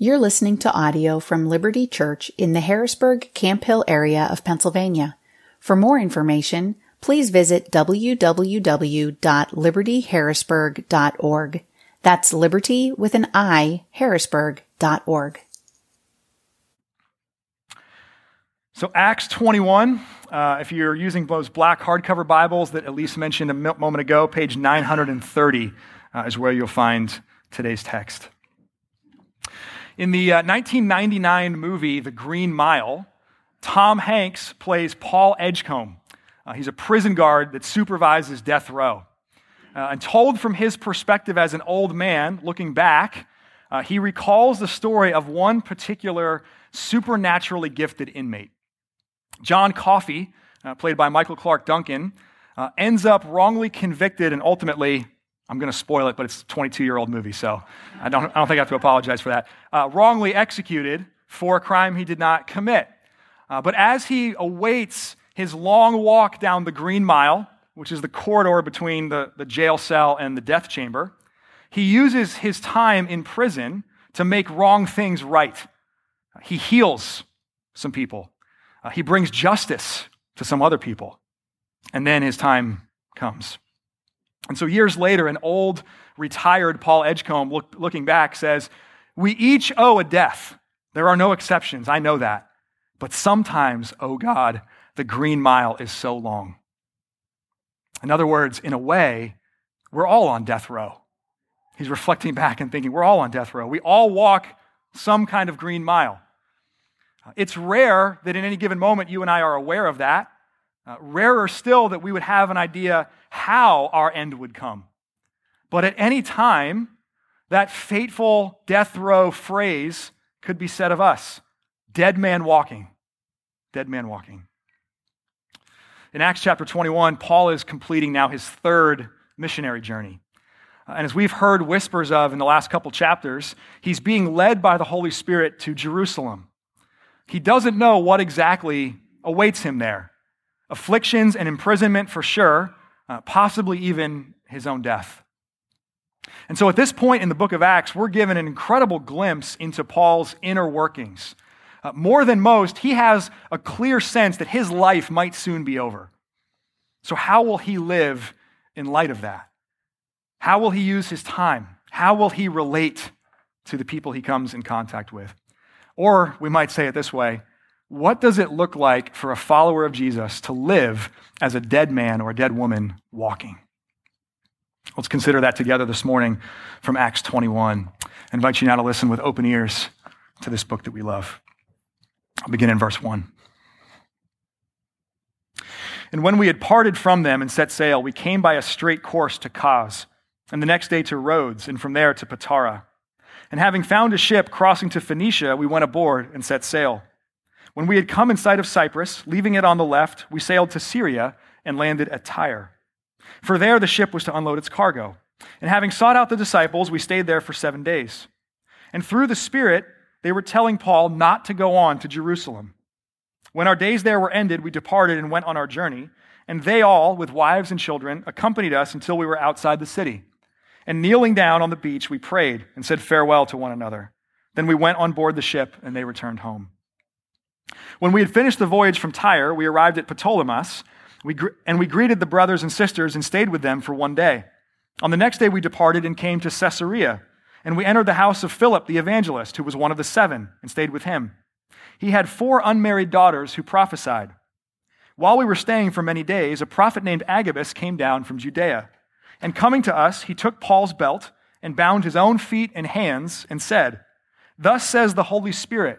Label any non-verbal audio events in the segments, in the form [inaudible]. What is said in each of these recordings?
You're listening to audio from Liberty Church in the Harrisburg Camp Hill area of Pennsylvania. For more information, please visit www.libertyharrisburg.org. That's liberty with an I, harrisburg.org. So, Acts 21, uh, if you're using those black hardcover Bibles that Elise mentioned a moment ago, page 930 uh, is where you'll find today's text. In the uh, 1999 movie, The Green Mile, Tom Hanks plays Paul Edgecombe. Uh, he's a prison guard that supervises death row. Uh, and told from his perspective as an old man, looking back, uh, he recalls the story of one particular supernaturally gifted inmate. John Coffey, uh, played by Michael Clarke Duncan, uh, ends up wrongly convicted and ultimately I'm going to spoil it, but it's a 22 year old movie, so I don't, I don't think I have to apologize for that. Uh, wrongly executed for a crime he did not commit. Uh, but as he awaits his long walk down the Green Mile, which is the corridor between the, the jail cell and the death chamber, he uses his time in prison to make wrong things right. He heals some people, uh, he brings justice to some other people, and then his time comes. And so years later, an old, retired Paul Edgecombe, look, looking back, says, We each owe a death. There are no exceptions. I know that. But sometimes, oh God, the green mile is so long. In other words, in a way, we're all on death row. He's reflecting back and thinking, we're all on death row. We all walk some kind of green mile. It's rare that in any given moment you and I are aware of that. Uh, rarer still that we would have an idea how our end would come. But at any time, that fateful death row phrase could be said of us dead man walking. Dead man walking. In Acts chapter 21, Paul is completing now his third missionary journey. Uh, and as we've heard whispers of in the last couple chapters, he's being led by the Holy Spirit to Jerusalem. He doesn't know what exactly awaits him there afflictions and imprisonment for sure, uh, possibly even his own death. And so at this point in the book of Acts, we're given an incredible glimpse into Paul's inner workings. Uh, more than most, he has a clear sense that his life might soon be over. So, how will he live in light of that? How will he use his time? How will he relate to the people he comes in contact with? Or we might say it this way what does it look like for a follower of Jesus to live as a dead man or a dead woman walking? Let's consider that together this morning from Acts 21. I invite you now to listen with open ears to this book that we love. I'll begin in verse 1. And when we had parted from them and set sail, we came by a straight course to Cos, and the next day to Rhodes, and from there to Patara. And having found a ship crossing to Phoenicia, we went aboard and set sail. When we had come in sight of Cyprus, leaving it on the left, we sailed to Syria and landed at Tyre. For there the ship was to unload its cargo. And having sought out the disciples, we stayed there for seven days. And through the Spirit, they were telling Paul not to go on to Jerusalem. When our days there were ended, we departed and went on our journey. And they all, with wives and children, accompanied us until we were outside the city. And kneeling down on the beach, we prayed and said farewell to one another. Then we went on board the ship, and they returned home. When we had finished the voyage from Tyre, we arrived at Ptolemais, and we greeted the brothers and sisters and stayed with them for one day. On the next day, we departed and came to Caesarea, and we entered the house of Philip the evangelist, who was one of the seven, and stayed with him. He had four unmarried daughters who prophesied. While we were staying for many days, a prophet named Agabus came down from Judea. And coming to us, he took Paul's belt and bound his own feet and hands and said, Thus says the Holy Spirit.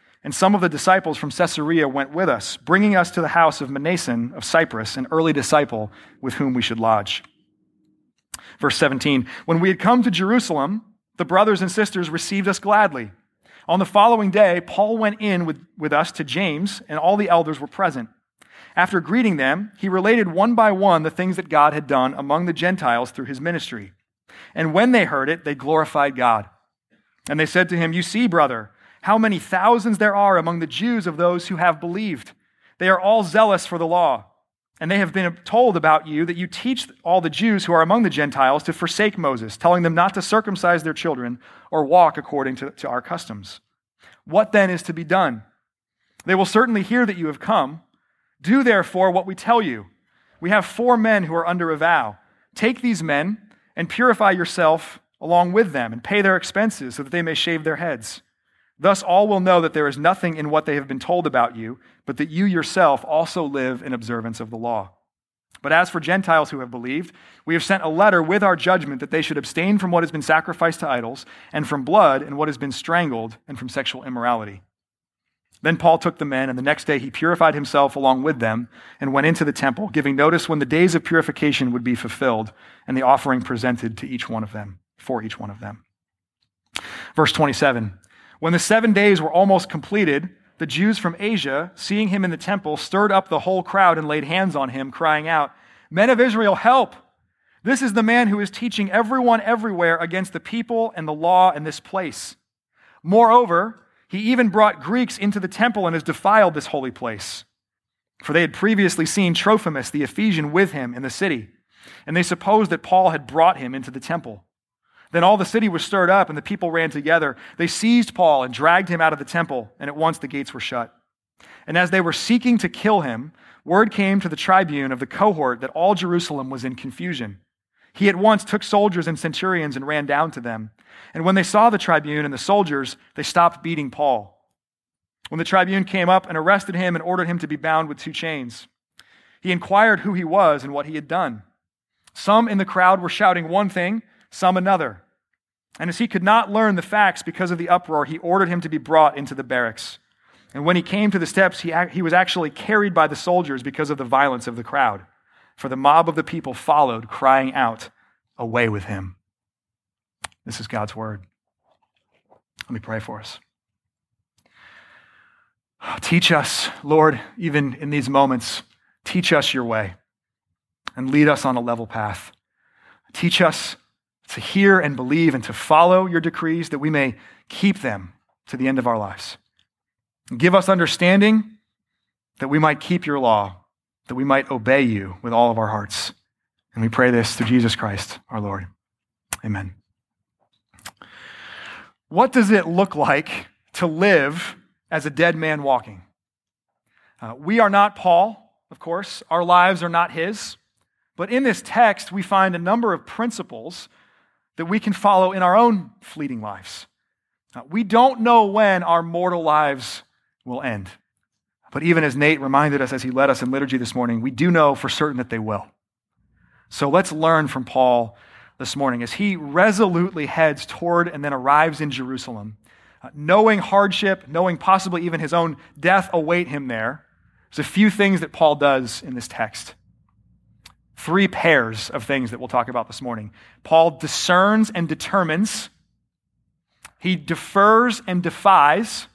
And some of the disciples from Caesarea went with us, bringing us to the house of Mnason of Cyprus, an early disciple with whom we should lodge. Verse 17 When we had come to Jerusalem, the brothers and sisters received us gladly. On the following day, Paul went in with, with us to James, and all the elders were present. After greeting them, he related one by one the things that God had done among the Gentiles through his ministry. And when they heard it, they glorified God. And they said to him, You see, brother, how many thousands there are among the Jews of those who have believed. They are all zealous for the law. And they have been told about you that you teach all the Jews who are among the Gentiles to forsake Moses, telling them not to circumcise their children or walk according to, to our customs. What then is to be done? They will certainly hear that you have come. Do therefore what we tell you. We have four men who are under a vow. Take these men and purify yourself along with them and pay their expenses so that they may shave their heads. Thus, all will know that there is nothing in what they have been told about you, but that you yourself also live in observance of the law. But as for Gentiles who have believed, we have sent a letter with our judgment that they should abstain from what has been sacrificed to idols, and from blood, and what has been strangled, and from sexual immorality. Then Paul took the men, and the next day he purified himself along with them, and went into the temple, giving notice when the days of purification would be fulfilled, and the offering presented to each one of them, for each one of them. Verse 27 When the seven days were almost completed, the Jews from Asia, seeing him in the temple, stirred up the whole crowd and laid hands on him, crying out, Men of Israel, help! This is the man who is teaching everyone everywhere against the people and the law in this place. Moreover, he even brought Greeks into the temple and has defiled this holy place. For they had previously seen Trophimus the Ephesian with him in the city, and they supposed that Paul had brought him into the temple. Then all the city was stirred up, and the people ran together. They seized Paul and dragged him out of the temple, and at once the gates were shut. And as they were seeking to kill him, word came to the tribune of the cohort that all Jerusalem was in confusion. He at once took soldiers and centurions and ran down to them. And when they saw the tribune and the soldiers, they stopped beating Paul. When the tribune came up and arrested him and ordered him to be bound with two chains, he inquired who he was and what he had done. Some in the crowd were shouting one thing some another. And as he could not learn the facts because of the uproar, he ordered him to be brought into the barracks. And when he came to the steps, he, he was actually carried by the soldiers because of the violence of the crowd. For the mob of the people followed, crying out, Away with him. This is God's word. Let me pray for us. Teach us, Lord, even in these moments, teach us your way and lead us on a level path. Teach us to hear and believe and to follow your decrees that we may keep them to the end of our lives. Give us understanding that we might keep your law, that we might obey you with all of our hearts. And we pray this through Jesus Christ, our Lord. Amen. What does it look like to live as a dead man walking? Uh, we are not Paul, of course. Our lives are not his. But in this text, we find a number of principles that we can follow in our own fleeting lives. We don't know when our mortal lives will end. But even as Nate reminded us as he led us in liturgy this morning, we do know for certain that they will. So let's learn from Paul this morning as he resolutely heads toward and then arrives in Jerusalem, uh, knowing hardship, knowing possibly even his own death await him there. There's a few things that Paul does in this text three pairs of things that we'll talk about this morning. Paul discerns and determines, he defers and defies,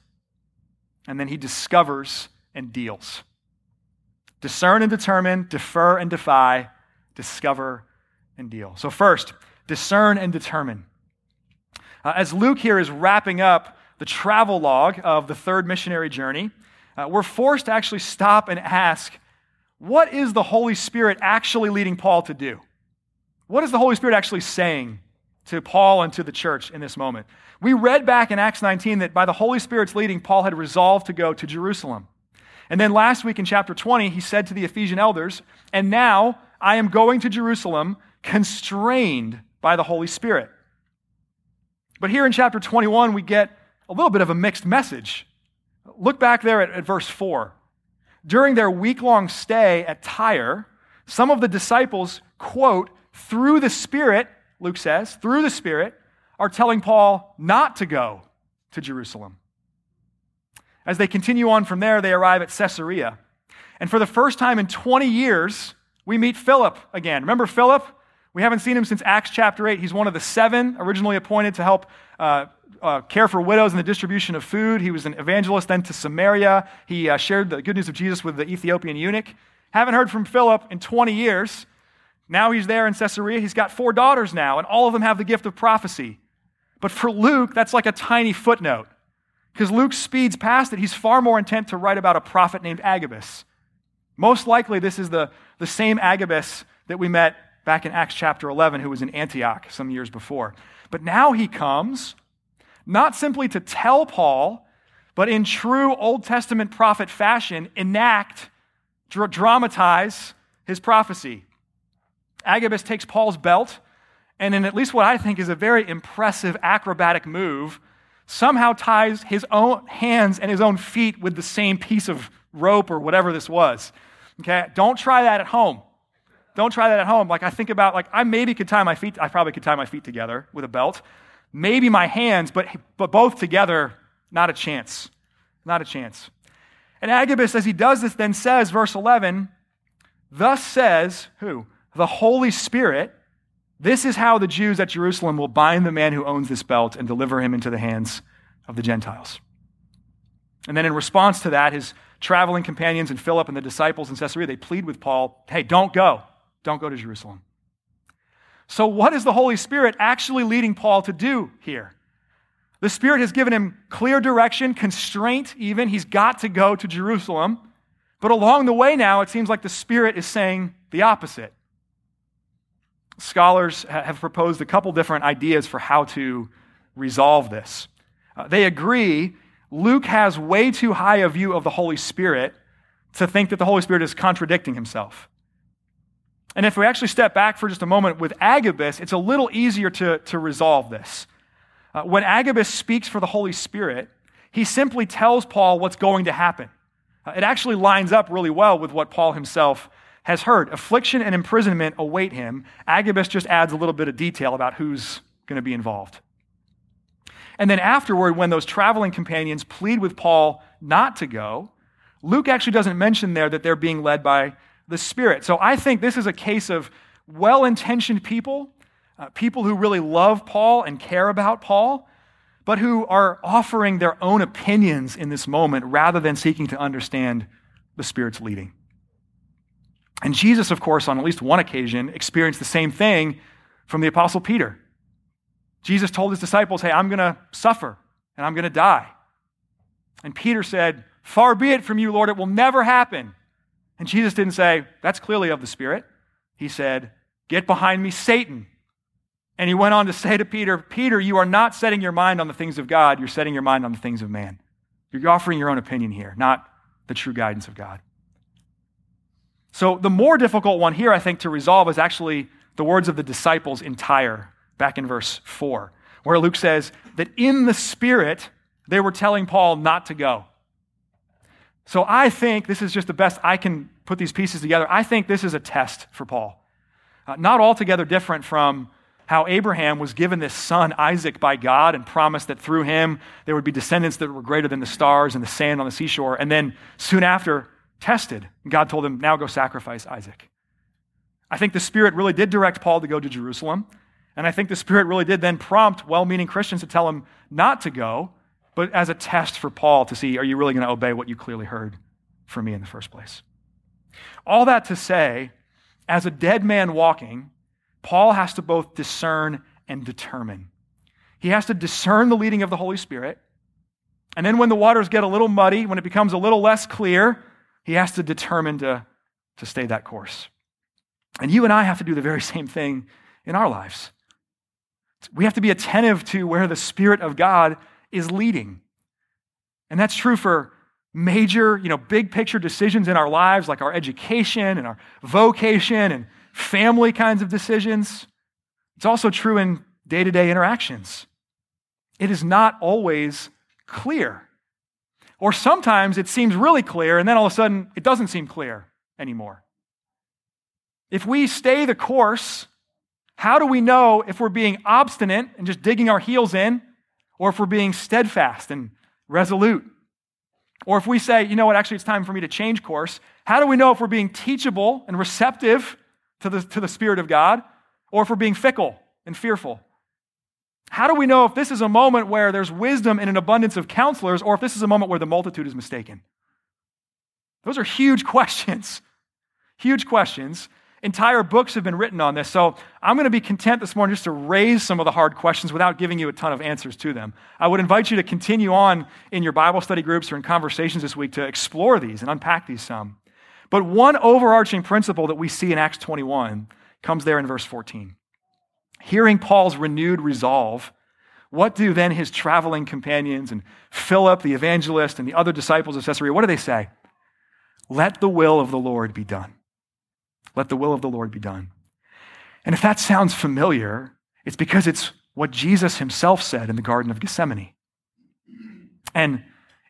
and then he discovers and deals. Discern and determine, defer and defy, discover and deal. So, first, discern and determine. Uh, as Luke here is wrapping up the travel log of the third missionary journey, uh, we're forced to actually stop and ask what is the Holy Spirit actually leading Paul to do? What is the Holy Spirit actually saying to Paul and to the church in this moment? We read back in Acts 19 that by the Holy Spirit's leading, Paul had resolved to go to Jerusalem. And then last week in chapter 20, he said to the Ephesian elders, And now I am going to Jerusalem, constrained by the Holy Spirit. But here in chapter 21, we get a little bit of a mixed message. Look back there at, at verse 4. During their week long stay at Tyre, some of the disciples, quote, through the Spirit, Luke says, through the Spirit, are telling Paul not to go to Jerusalem. As they continue on from there, they arrive at Caesarea. And for the first time in 20 years, we meet Philip again. Remember Philip? We haven't seen him since Acts chapter 8. He's one of the seven originally appointed to help uh, uh, care for widows and the distribution of food. He was an evangelist then to Samaria. He uh, shared the good news of Jesus with the Ethiopian eunuch. Haven't heard from Philip in 20 years. Now he's there in Caesarea. He's got four daughters now, and all of them have the gift of prophecy. But for Luke, that's like a tiny footnote because Luke speeds past it. He's far more intent to write about a prophet named Agabus. Most likely, this is the, the same Agabus that we met back in Acts chapter 11, who was in Antioch some years before. But now he comes not simply to tell Paul, but in true Old Testament prophet fashion, enact, dr- dramatize his prophecy. Agabus takes Paul's belt and in at least what I think is a very impressive acrobatic move, somehow ties his own hands and his own feet with the same piece of rope or whatever this was. Okay? Don't try that at home. Don't try that at home. Like I think about like I maybe could tie my feet I probably could tie my feet together with a belt. Maybe my hands, but but both together not a chance. Not a chance. And Agabus as he does this then says verse 11, thus says who? The Holy Spirit this is how the Jews at Jerusalem will bind the man who owns this belt and deliver him into the hands of the Gentiles. And then in response to that, his traveling companions and Philip and the disciples in Caesarea, they plead with Paul, hey, don't go. Don't go to Jerusalem. So, what is the Holy Spirit actually leading Paul to do here? The Spirit has given him clear direction, constraint even. He's got to go to Jerusalem. But along the way now, it seems like the Spirit is saying the opposite scholars have proposed a couple different ideas for how to resolve this. Uh, they agree Luke has way too high a view of the Holy Spirit to think that the Holy Spirit is contradicting himself. And if we actually step back for just a moment with Agabus, it's a little easier to, to resolve this. Uh, when Agabus speaks for the Holy Spirit, he simply tells Paul what's going to happen. Uh, it actually lines up really well with what Paul himself has heard. Affliction and imprisonment await him. Agabus just adds a little bit of detail about who's going to be involved. And then afterward, when those traveling companions plead with Paul not to go, Luke actually doesn't mention there that they're being led by the Spirit. So I think this is a case of well intentioned people, uh, people who really love Paul and care about Paul, but who are offering their own opinions in this moment rather than seeking to understand the Spirit's leading. And Jesus, of course, on at least one occasion, experienced the same thing from the Apostle Peter. Jesus told his disciples, Hey, I'm going to suffer and I'm going to die. And Peter said, Far be it from you, Lord, it will never happen. And Jesus didn't say, That's clearly of the Spirit. He said, Get behind me, Satan. And he went on to say to Peter, Peter, you are not setting your mind on the things of God, you're setting your mind on the things of man. You're offering your own opinion here, not the true guidance of God. So, the more difficult one here, I think, to resolve is actually the words of the disciples in Tyre, back in verse 4, where Luke says that in the Spirit, they were telling Paul not to go. So, I think this is just the best I can put these pieces together. I think this is a test for Paul. Uh, not altogether different from how Abraham was given this son, Isaac, by God and promised that through him there would be descendants that were greater than the stars and the sand on the seashore. And then soon after, tested. God told him, Now go sacrifice Isaac. I think the Spirit really did direct Paul to go to Jerusalem. And I think the Spirit really did then prompt well meaning Christians to tell him not to go, but as a test for Paul to see, are you really going to obey what you clearly heard from me in the first place? All that to say, as a dead man walking, Paul has to both discern and determine. He has to discern the leading of the Holy Spirit. And then when the waters get a little muddy, when it becomes a little less clear, he has to determine to, to stay that course. And you and I have to do the very same thing in our lives. We have to be attentive to where the Spirit of God is leading. And that's true for major, you know, big picture decisions in our lives, like our education and our vocation and family kinds of decisions. It's also true in day to day interactions. It is not always clear. Or sometimes it seems really clear, and then all of a sudden it doesn't seem clear anymore. If we stay the course, how do we know if we're being obstinate and just digging our heels in, or if we're being steadfast and resolute? Or if we say, you know what, actually it's time for me to change course, how do we know if we're being teachable and receptive to the, to the Spirit of God, or if we're being fickle and fearful? How do we know if this is a moment where there's wisdom in an abundance of counselors or if this is a moment where the multitude is mistaken? Those are huge [laughs] questions. Huge questions. Entire books have been written on this. So I'm going to be content this morning just to raise some of the hard questions without giving you a ton of answers to them. I would invite you to continue on in your Bible study groups or in conversations this week to explore these and unpack these some. But one overarching principle that we see in Acts 21 comes there in verse 14. Hearing Paul's renewed resolve, what do then his traveling companions and Philip, the evangelist, and the other disciples of Caesarea, what do they say? Let the will of the Lord be done. Let the will of the Lord be done. And if that sounds familiar, it's because it's what Jesus himself said in the Garden of Gethsemane. And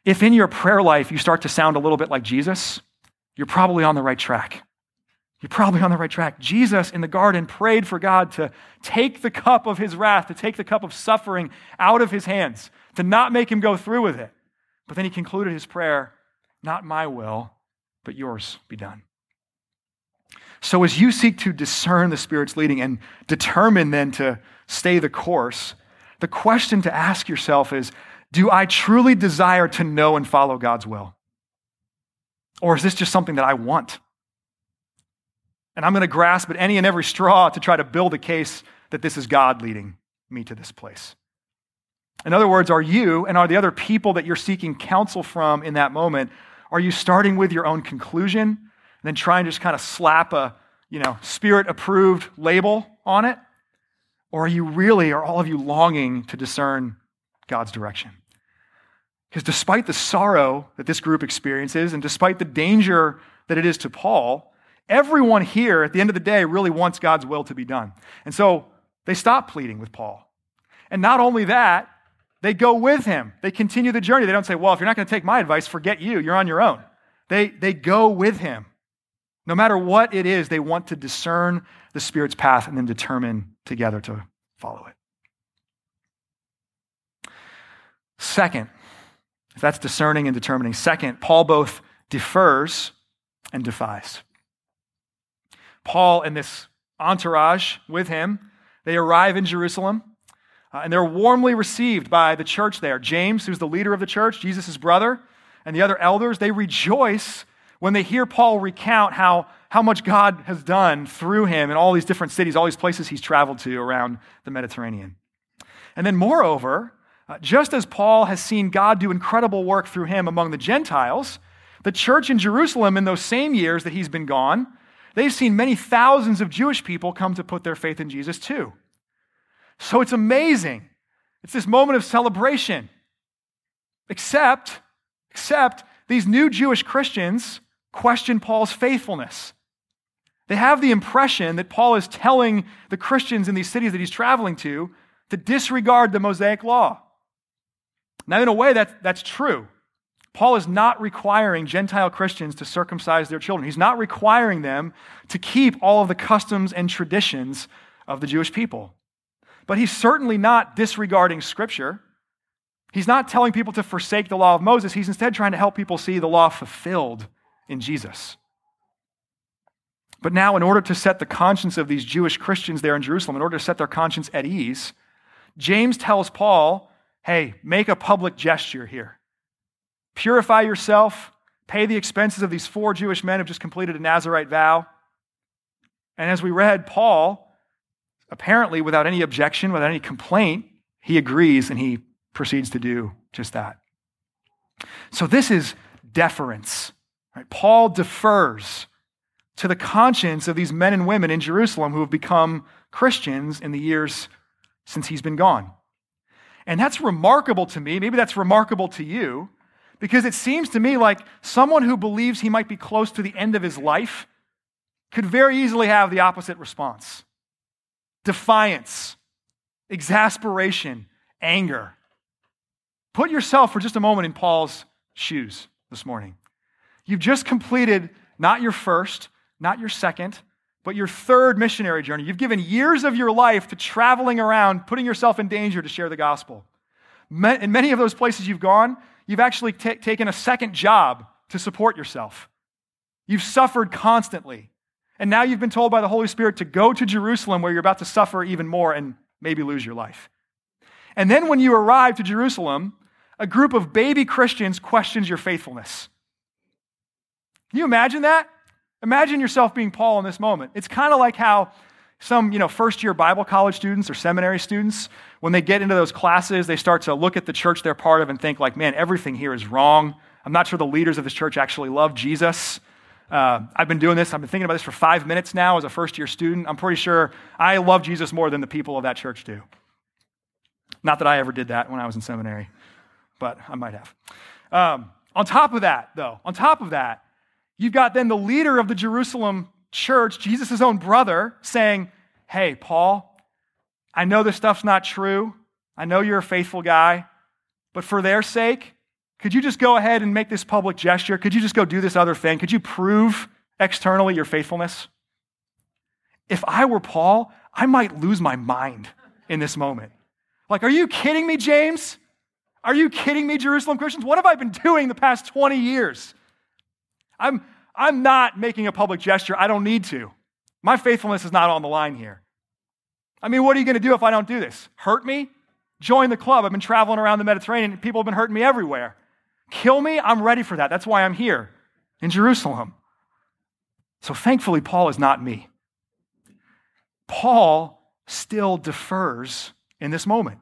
if in your prayer life you start to sound a little bit like Jesus, you're probably on the right track. You're probably on the right track. Jesus in the garden prayed for God to take the cup of his wrath, to take the cup of suffering out of his hands, to not make him go through with it. But then he concluded his prayer, Not my will, but yours be done. So, as you seek to discern the Spirit's leading and determine then to stay the course, the question to ask yourself is Do I truly desire to know and follow God's will? Or is this just something that I want? And I'm going to grasp at any and every straw to try to build a case that this is God leading me to this place. In other words, are you and are the other people that you're seeking counsel from in that moment, are you starting with your own conclusion? Then try and just kind of slap a, you know, spirit approved label on it? Or are you really, are all of you longing to discern God's direction? Because despite the sorrow that this group experiences and despite the danger that it is to Paul, everyone here at the end of the day really wants God's will to be done. And so they stop pleading with Paul. And not only that, they go with him. They continue the journey. They don't say, Well, if you're not going to take my advice, forget you. You're on your own. They, they go with him. No matter what it is, they want to discern the Spirit's path and then determine together to follow it. Second, if that's discerning and determining, second, Paul both defers and defies. Paul and this entourage with him, they arrive in Jerusalem uh, and they're warmly received by the church there. James, who's the leader of the church, Jesus' brother, and the other elders, they rejoice when they hear Paul recount how, how much God has done through him in all these different cities, all these places he's traveled to around the Mediterranean. And then, moreover, uh, just as Paul has seen God do incredible work through him among the Gentiles, the church in Jerusalem in those same years that he's been gone, they've seen many thousands of Jewish people come to put their faith in Jesus too. So it's amazing. It's this moment of celebration. Except, except these new Jewish Christians question Paul's faithfulness. They have the impression that Paul is telling the Christians in these cities that he's traveling to to disregard the Mosaic law. Now, in a way, that, that's true. Paul is not requiring Gentile Christians to circumcise their children. He's not requiring them to keep all of the customs and traditions of the Jewish people. But he's certainly not disregarding Scripture. He's not telling people to forsake the law of Moses. He's instead trying to help people see the law fulfilled in Jesus. But now, in order to set the conscience of these Jewish Christians there in Jerusalem, in order to set their conscience at ease, James tells Paul, hey, make a public gesture here. Purify yourself, pay the expenses of these four Jewish men who've just completed a Nazarite vow. And as we read, Paul, apparently without any objection, without any complaint, he agrees and he proceeds to do just that. So this is deference Right? Paul defers to the conscience of these men and women in Jerusalem who have become Christians in the years since he's been gone. And that's remarkable to me. Maybe that's remarkable to you because it seems to me like someone who believes he might be close to the end of his life could very easily have the opposite response defiance, exasperation, anger. Put yourself for just a moment in Paul's shoes this morning. You've just completed not your first, not your second, but your third missionary journey. You've given years of your life to traveling around, putting yourself in danger to share the gospel. In many of those places you've gone, you've actually t- taken a second job to support yourself. You've suffered constantly. And now you've been told by the Holy Spirit to go to Jerusalem where you're about to suffer even more and maybe lose your life. And then when you arrive to Jerusalem, a group of baby Christians questions your faithfulness. Can you imagine that? Imagine yourself being Paul in this moment. It's kind of like how some, you know, first year Bible college students or seminary students, when they get into those classes, they start to look at the church they're part of and think like, man, everything here is wrong. I'm not sure the leaders of this church actually love Jesus. Uh, I've been doing this, I've been thinking about this for five minutes now as a first year student. I'm pretty sure I love Jesus more than the people of that church do. Not that I ever did that when I was in seminary, but I might have. Um, on top of that, though, on top of that, you've got then the leader of the Jerusalem church, Jesus' own brother, saying, Hey, Paul, I know this stuff's not true. I know you're a faithful guy, but for their sake, could you just go ahead and make this public gesture? Could you just go do this other thing? Could you prove externally your faithfulness? If I were Paul, I might lose my mind in this moment. Like, are you kidding me, James? Are you kidding me, Jerusalem Christians? What have I been doing the past 20 years? I'm, I'm not making a public gesture. I don't need to. My faithfulness is not on the line here. I mean, what are you going to do if I don't do this? Hurt me? Join the club. I've been traveling around the Mediterranean. People have been hurting me everywhere. Kill me? I'm ready for that. That's why I'm here in Jerusalem. So thankfully, Paul is not me. Paul still defers in this moment.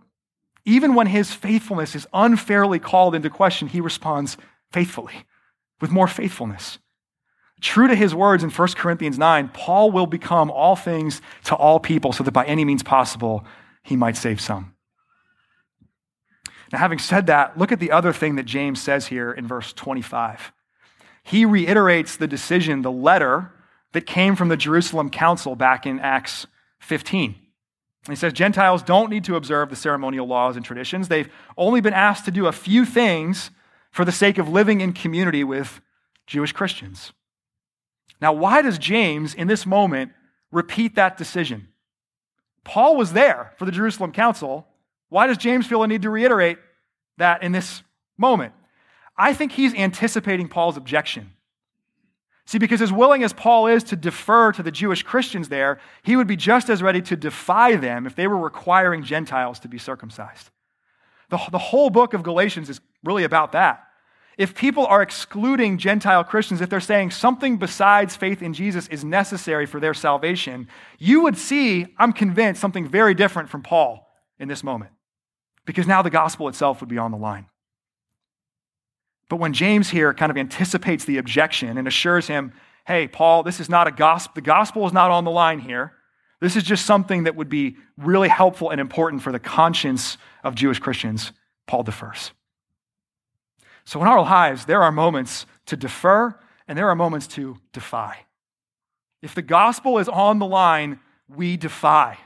Even when his faithfulness is unfairly called into question, he responds faithfully, with more faithfulness. True to his words in 1 Corinthians 9, Paul will become all things to all people so that by any means possible he might save some. Now, having said that, look at the other thing that James says here in verse 25. He reiterates the decision, the letter that came from the Jerusalem council back in Acts 15. He says Gentiles don't need to observe the ceremonial laws and traditions. They've only been asked to do a few things for the sake of living in community with Jewish Christians. Now, why does James in this moment repeat that decision? Paul was there for the Jerusalem council. Why does James feel a need to reiterate that in this moment? I think he's anticipating Paul's objection. See, because as willing as Paul is to defer to the Jewish Christians there, he would be just as ready to defy them if they were requiring Gentiles to be circumcised. The, the whole book of Galatians is really about that. If people are excluding Gentile Christians, if they're saying something besides faith in Jesus is necessary for their salvation, you would see, I'm convinced, something very different from Paul in this moment. Because now the gospel itself would be on the line. But when James here kind of anticipates the objection and assures him, hey, Paul, this is not a gospel, the gospel is not on the line here. This is just something that would be really helpful and important for the conscience of Jewish Christians. Paul defers. So in our lives, there are moments to defer and there are moments to defy. If the gospel is on the line, we defy.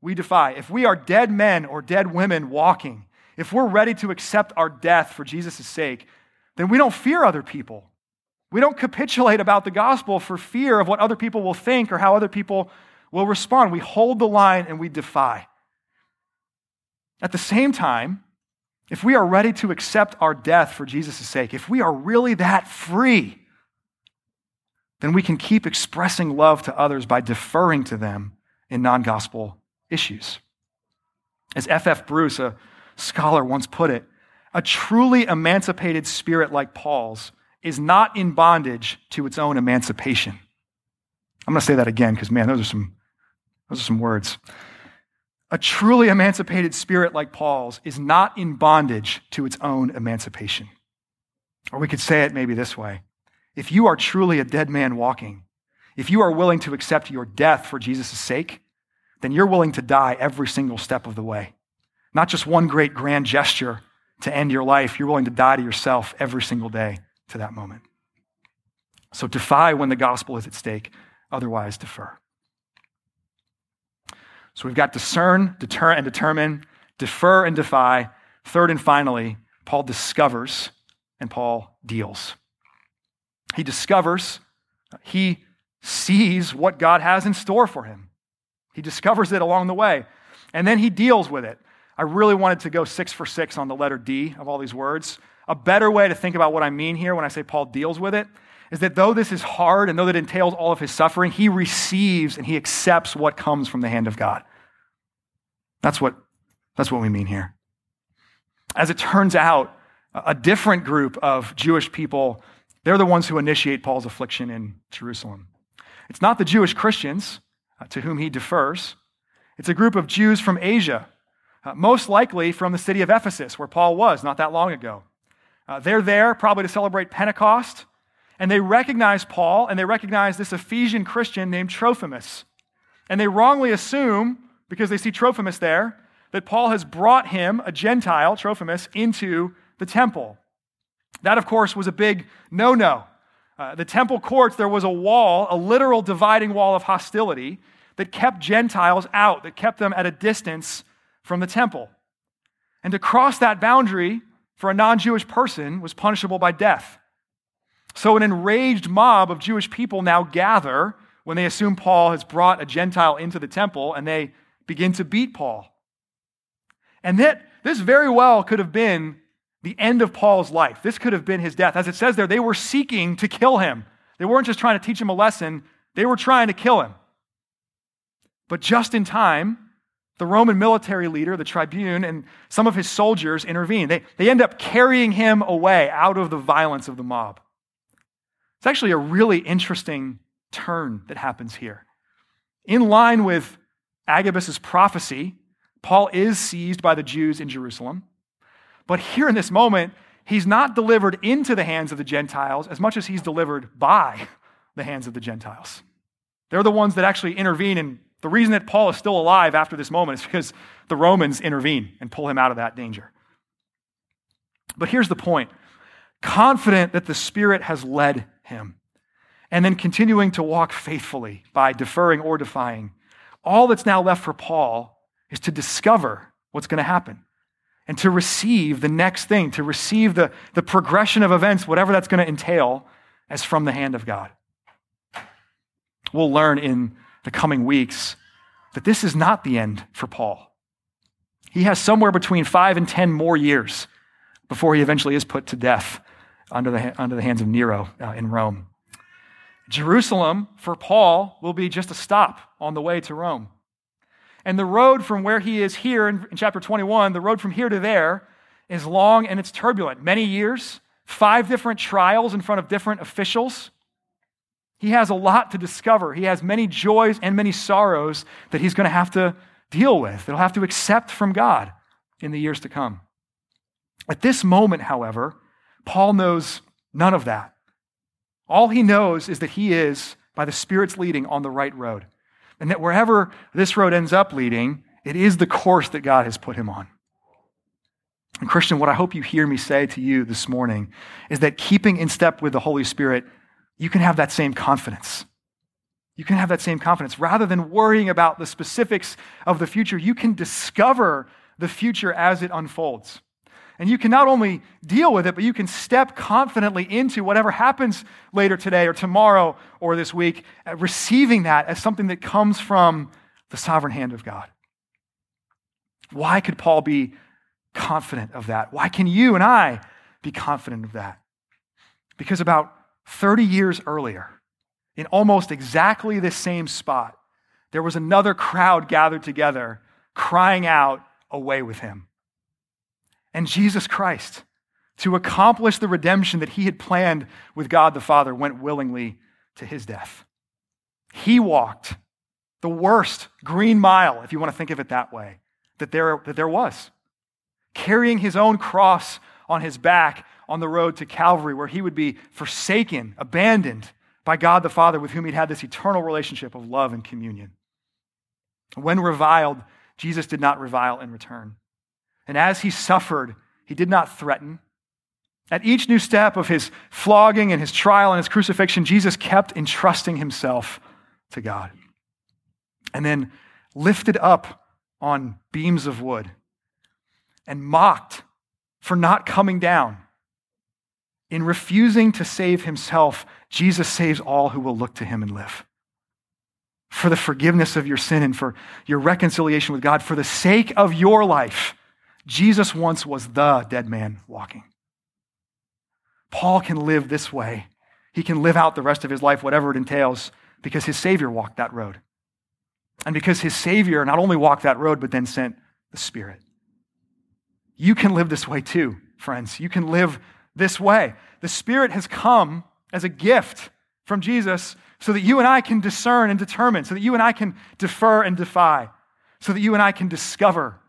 We defy. If we are dead men or dead women walking, if we're ready to accept our death for Jesus' sake, then we don't fear other people. We don't capitulate about the gospel for fear of what other people will think or how other people will respond. We hold the line and we defy. At the same time, if we are ready to accept our death for Jesus' sake, if we are really that free, then we can keep expressing love to others by deferring to them in non gospel issues. As F.F. F. Bruce, a scholar once put it, a truly emancipated spirit like Paul's is not in bondage to its own emancipation. I'm going to say that again because, man, those are some, those are some words. A truly emancipated spirit like Paul's is not in bondage to its own emancipation. Or we could say it maybe this way If you are truly a dead man walking, if you are willing to accept your death for Jesus' sake, then you're willing to die every single step of the way. Not just one great grand gesture to end your life, you're willing to die to yourself every single day to that moment. So defy when the gospel is at stake, otherwise, defer. So we've got discern, deter, and determine, defer, and defy. Third and finally, Paul discovers and Paul deals. He discovers, he sees what God has in store for him. He discovers it along the way, and then he deals with it. I really wanted to go six for six on the letter D of all these words. A better way to think about what I mean here when I say Paul deals with it is that though this is hard and though that entails all of his suffering, he receives and he accepts what comes from the hand of God. That's what, that's what we mean here. As it turns out, a different group of Jewish people, they're the ones who initiate Paul's affliction in Jerusalem. It's not the Jewish Christians uh, to whom he defers, it's a group of Jews from Asia, uh, most likely from the city of Ephesus, where Paul was not that long ago. Uh, they're there probably to celebrate Pentecost, and they recognize Paul and they recognize this Ephesian Christian named Trophimus. And they wrongly assume, because they see Trophimus there, that Paul has brought him, a Gentile, Trophimus, into the temple. That, of course, was a big no no. Uh, the temple courts, there was a wall, a literal dividing wall of hostility that kept Gentiles out, that kept them at a distance from the temple. And to cross that boundary for a non Jewish person was punishable by death. So, an enraged mob of Jewish people now gather when they assume Paul has brought a Gentile into the temple and they begin to beat Paul. And that this very well could have been the end of Paul's life. This could have been his death. As it says there, they were seeking to kill him. They weren't just trying to teach him a lesson, they were trying to kill him. But just in time, the Roman military leader, the tribune, and some of his soldiers intervene. They, they end up carrying him away out of the violence of the mob. It's actually a really interesting turn that happens here. In line with Agabus's prophecy, Paul is seized by the Jews in Jerusalem. But here in this moment, he's not delivered into the hands of the Gentiles as much as he's delivered by the hands of the Gentiles. They're the ones that actually intervene. And the reason that Paul is still alive after this moment is because the Romans intervene and pull him out of that danger. But here's the point confident that the Spirit has led him, and then continuing to walk faithfully by deferring or defying, all that's now left for Paul is to discover what's going to happen and to receive the next thing, to receive the, the progression of events, whatever that's going to entail, as from the hand of God. We'll learn in the coming weeks that this is not the end for Paul. He has somewhere between five and 10 more years before he eventually is put to death under the, under the hands of Nero uh, in Rome. Jerusalem, for Paul, will be just a stop on the way to Rome. And the road from where he is here in, in chapter 21, the road from here to there, is long and it's turbulent. Many years, five different trials in front of different officials. He has a lot to discover. He has many joys and many sorrows that he's going to have to deal with, that he'll have to accept from God in the years to come. At this moment, however, Paul knows none of that. All he knows is that he is, by the Spirit's leading, on the right road. And that wherever this road ends up leading, it is the course that God has put him on. And Christian, what I hope you hear me say to you this morning is that keeping in step with the Holy Spirit, you can have that same confidence. You can have that same confidence. Rather than worrying about the specifics of the future, you can discover the future as it unfolds. And you can not only deal with it, but you can step confidently into whatever happens later today or tomorrow or this week, uh, receiving that as something that comes from the sovereign hand of God. Why could Paul be confident of that? Why can you and I be confident of that? Because about 30 years earlier, in almost exactly the same spot, there was another crowd gathered together crying out, Away with him and Jesus Christ to accomplish the redemption that he had planned with God the Father went willingly to his death. He walked the worst green mile, if you want to think of it that way, that there, that there was, carrying his own cross on his back on the road to Calvary, where he would be forsaken, abandoned by God the Father, with whom he'd had this eternal relationship of love and communion. When reviled, Jesus did not revile in return. And as he suffered, he did not threaten. At each new step of his flogging and his trial and his crucifixion, Jesus kept entrusting himself to God. And then lifted up on beams of wood and mocked for not coming down. In refusing to save himself, Jesus saves all who will look to him and live. For the forgiveness of your sin and for your reconciliation with God, for the sake of your life, Jesus once was the dead man walking. Paul can live this way. He can live out the rest of his life, whatever it entails, because his Savior walked that road. And because his Savior not only walked that road, but then sent the Spirit. You can live this way too, friends. You can live this way. The Spirit has come as a gift from Jesus so that you and I can discern and determine, so that you and I can defer and defy, so that you and I can discover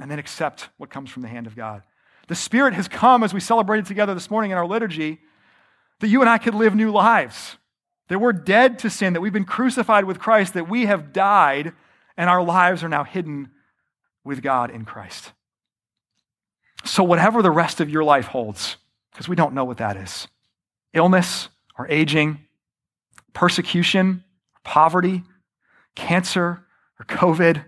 and then accept what comes from the hand of God. The Spirit has come as we celebrated together this morning in our liturgy that you and I could live new lives. That we're dead to sin, that we've been crucified with Christ, that we have died, and our lives are now hidden with God in Christ. So, whatever the rest of your life holds, because we don't know what that is illness or aging, persecution, poverty, cancer, or COVID,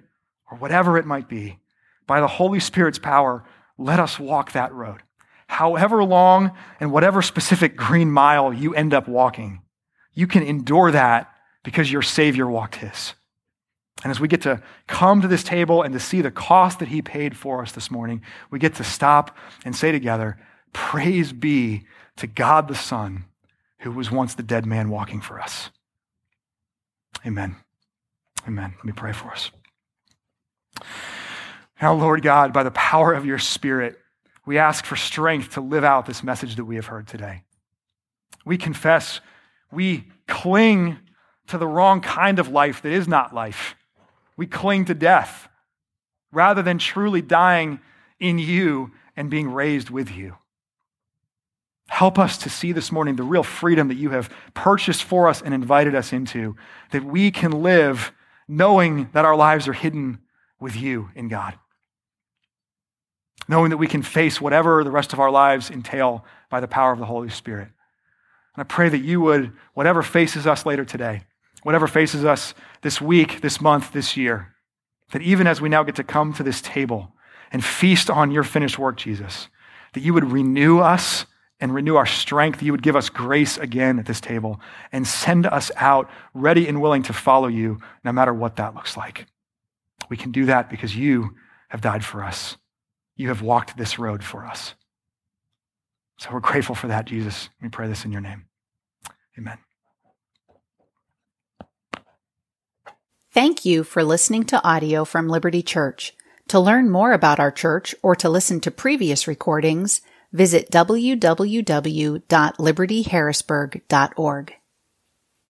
or whatever it might be, by the Holy Spirit's power, let us walk that road. However long and whatever specific green mile you end up walking, you can endure that because your Savior walked his. And as we get to come to this table and to see the cost that he paid for us this morning, we get to stop and say together, Praise be to God the Son, who was once the dead man walking for us. Amen. Amen. Let me pray for us. Now, Lord God, by the power of your Spirit, we ask for strength to live out this message that we have heard today. We confess we cling to the wrong kind of life that is not life. We cling to death rather than truly dying in you and being raised with you. Help us to see this morning the real freedom that you have purchased for us and invited us into, that we can live knowing that our lives are hidden with you in God. Knowing that we can face whatever the rest of our lives entail by the power of the Holy Spirit. And I pray that you would, whatever faces us later today, whatever faces us this week, this month, this year, that even as we now get to come to this table and feast on your finished work, Jesus, that you would renew us and renew our strength. You would give us grace again at this table and send us out ready and willing to follow you no matter what that looks like. We can do that because you have died for us. You have walked this road for us. So we're grateful for that, Jesus. We pray this in your name. Amen. Thank you for listening to audio from Liberty Church. To learn more about our church or to listen to previous recordings, visit www.libertyharrisburg.org.